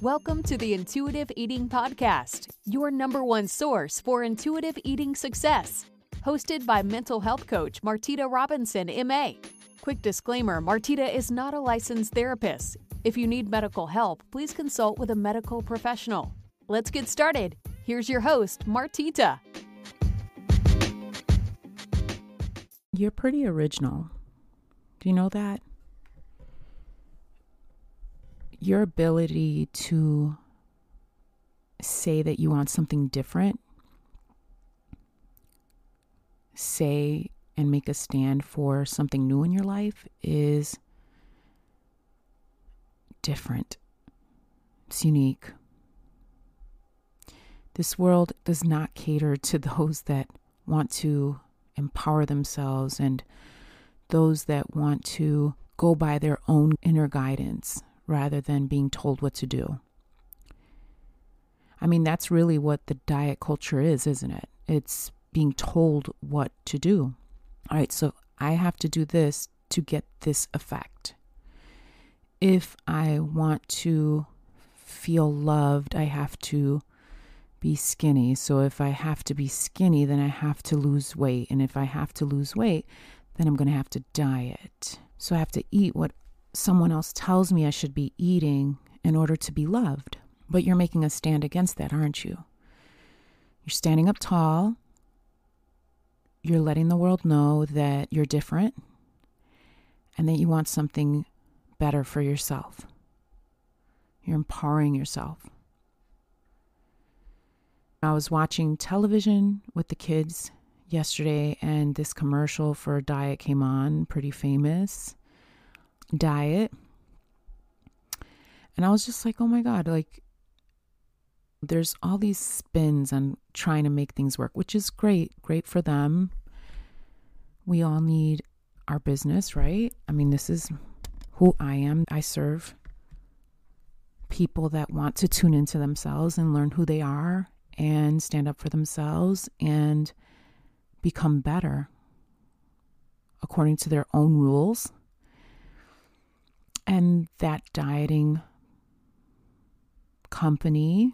Welcome to the Intuitive Eating Podcast, your number one source for intuitive eating success. Hosted by mental health coach Martita Robinson, MA. Quick disclaimer Martita is not a licensed therapist. If you need medical help, please consult with a medical professional. Let's get started. Here's your host, Martita. You're pretty original. Do you know that? Your ability to say that you want something different, say and make a stand for something new in your life is different. It's unique. This world does not cater to those that want to empower themselves and those that want to go by their own inner guidance rather than being told what to do. I mean, that's really what the diet culture is, isn't it? It's being told what to do. All right, so I have to do this to get this effect. If I want to feel loved, I have to be skinny. So if I have to be skinny, then I have to lose weight. And if I have to lose weight, then I'm going to have to diet. So I have to eat what someone else tells me I should be eating in order to be loved. But you're making a stand against that, aren't you? You're standing up tall. You're letting the world know that you're different and that you want something better for yourself. You're empowering yourself. I was watching television with the kids yesterday, and this commercial for a diet came on, pretty famous diet. And I was just like, oh my God, like, there's all these spins on trying to make things work, which is great, great for them. We all need our business, right? I mean, this is who I am. I serve people that want to tune into themselves and learn who they are and stand up for themselves and become better according to their own rules. And that dieting company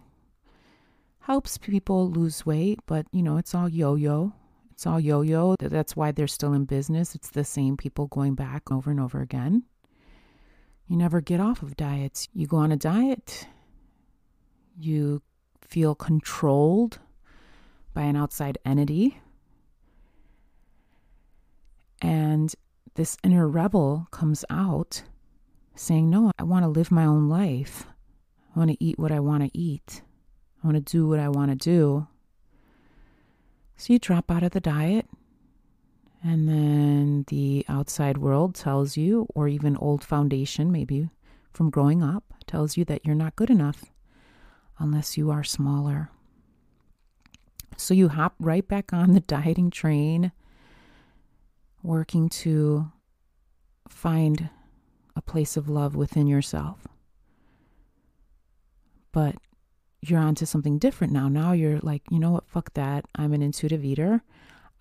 helps people lose weight, but you know, it's all yo yo. It's all yo yo. That's why they're still in business. It's the same people going back over and over again. You never get off of diets. You go on a diet, you feel controlled by an outside entity. And this inner rebel comes out saying, No, I want to live my own life. I want to eat what I want to eat. I want to do what I want to do. So you drop out of the diet, and then the outside world tells you, or even old foundation, maybe from growing up, tells you that you're not good enough unless you are smaller. So you hop right back on the dieting train, working to find a place of love within yourself. But you're onto something different now. Now you're like, you know what, fuck that. I'm an intuitive eater.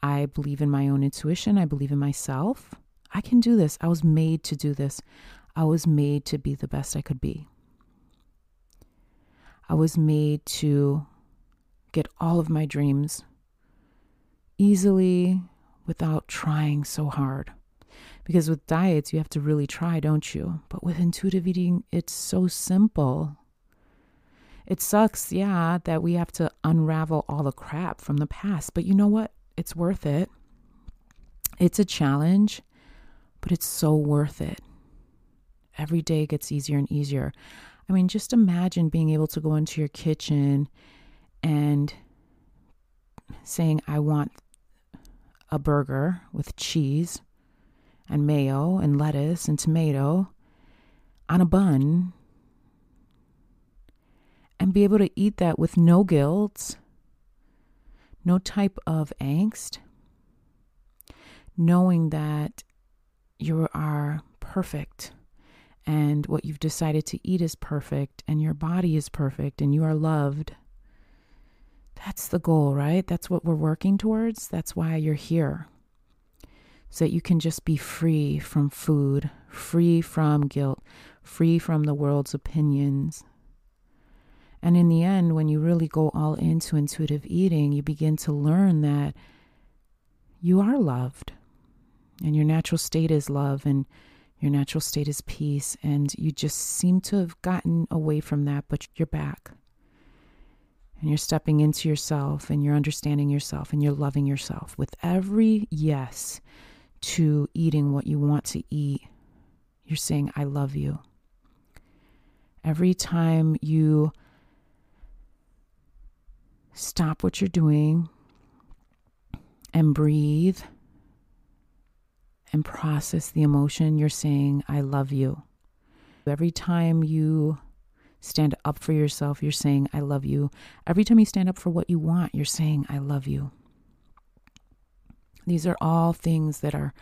I believe in my own intuition. I believe in myself. I can do this. I was made to do this. I was made to be the best I could be. I was made to get all of my dreams easily without trying so hard. Because with diets, you have to really try, don't you? But with intuitive eating, it's so simple. It sucks, yeah, that we have to unravel all the crap from the past, but you know what? It's worth it. It's a challenge, but it's so worth it. Every day gets easier and easier. I mean, just imagine being able to go into your kitchen and saying, I want a burger with cheese. And mayo and lettuce and tomato on a bun and be able to eat that with no guilt, no type of angst, knowing that you are perfect and what you've decided to eat is perfect and your body is perfect and you are loved. That's the goal, right? That's what we're working towards. That's why you're here. So that you can just be free from food, free from guilt, free from the world's opinions. And in the end, when you really go all into intuitive eating, you begin to learn that you are loved and your natural state is love and your natural state is peace. And you just seem to have gotten away from that, but you're back. And you're stepping into yourself and you're understanding yourself and you're loving yourself with every yes to eating what you want to eat. You're saying, I love you. Every time you stop what you're doing and breathe and process the emotion, you're saying, I love you. Every time you stand up for yourself, you're saying, I love you. Every time you stand up for what you want, you're saying, I love you. These are all things that are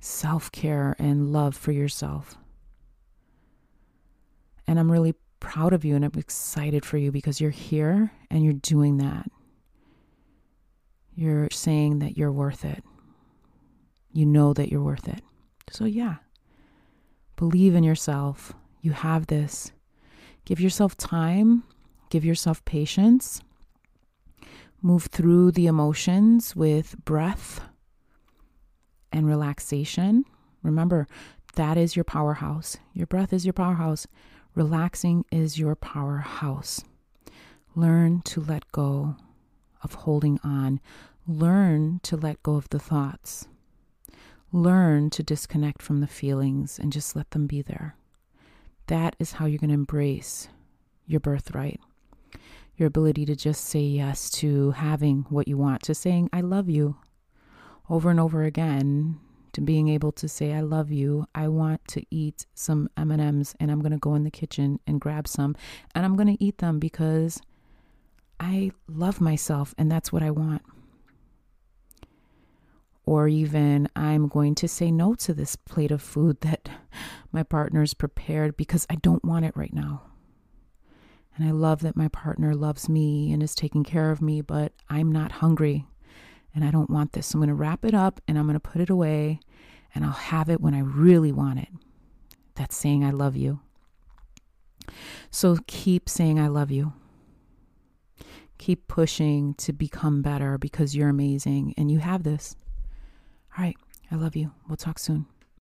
self care and love for yourself. And I'm really proud of you and I'm excited for you because you're here and you're doing that. You're saying that you're worth it. You know that you're worth it. So, yeah, believe in yourself. You have this. Give yourself time, give yourself patience. Move through the emotions with breath and relaxation. Remember, that is your powerhouse. Your breath is your powerhouse. Relaxing is your powerhouse. Learn to let go of holding on. Learn to let go of the thoughts. Learn to disconnect from the feelings and just let them be there. That is how you're going to embrace your birthright. Your ability to just say yes to having what you want, to saying, I love you over and over again, to being able to say I love you. I want to eat some M&Ms and I'm going to go in the kitchen and grab some and I'm going to eat them because I love myself and that's what I want. Or even I'm going to say no to this plate of food that my partner's prepared because I don't want it right now. And I love that my partner loves me and is taking care of me, but I'm not hungry and I don't want this. I'm going to wrap it up and I'm going to put it away and I'll have it when I really want it. That's saying I love you. So keep saying I love you. Keep pushing to become better because you're amazing and you have this. All right. I love you. We'll talk soon.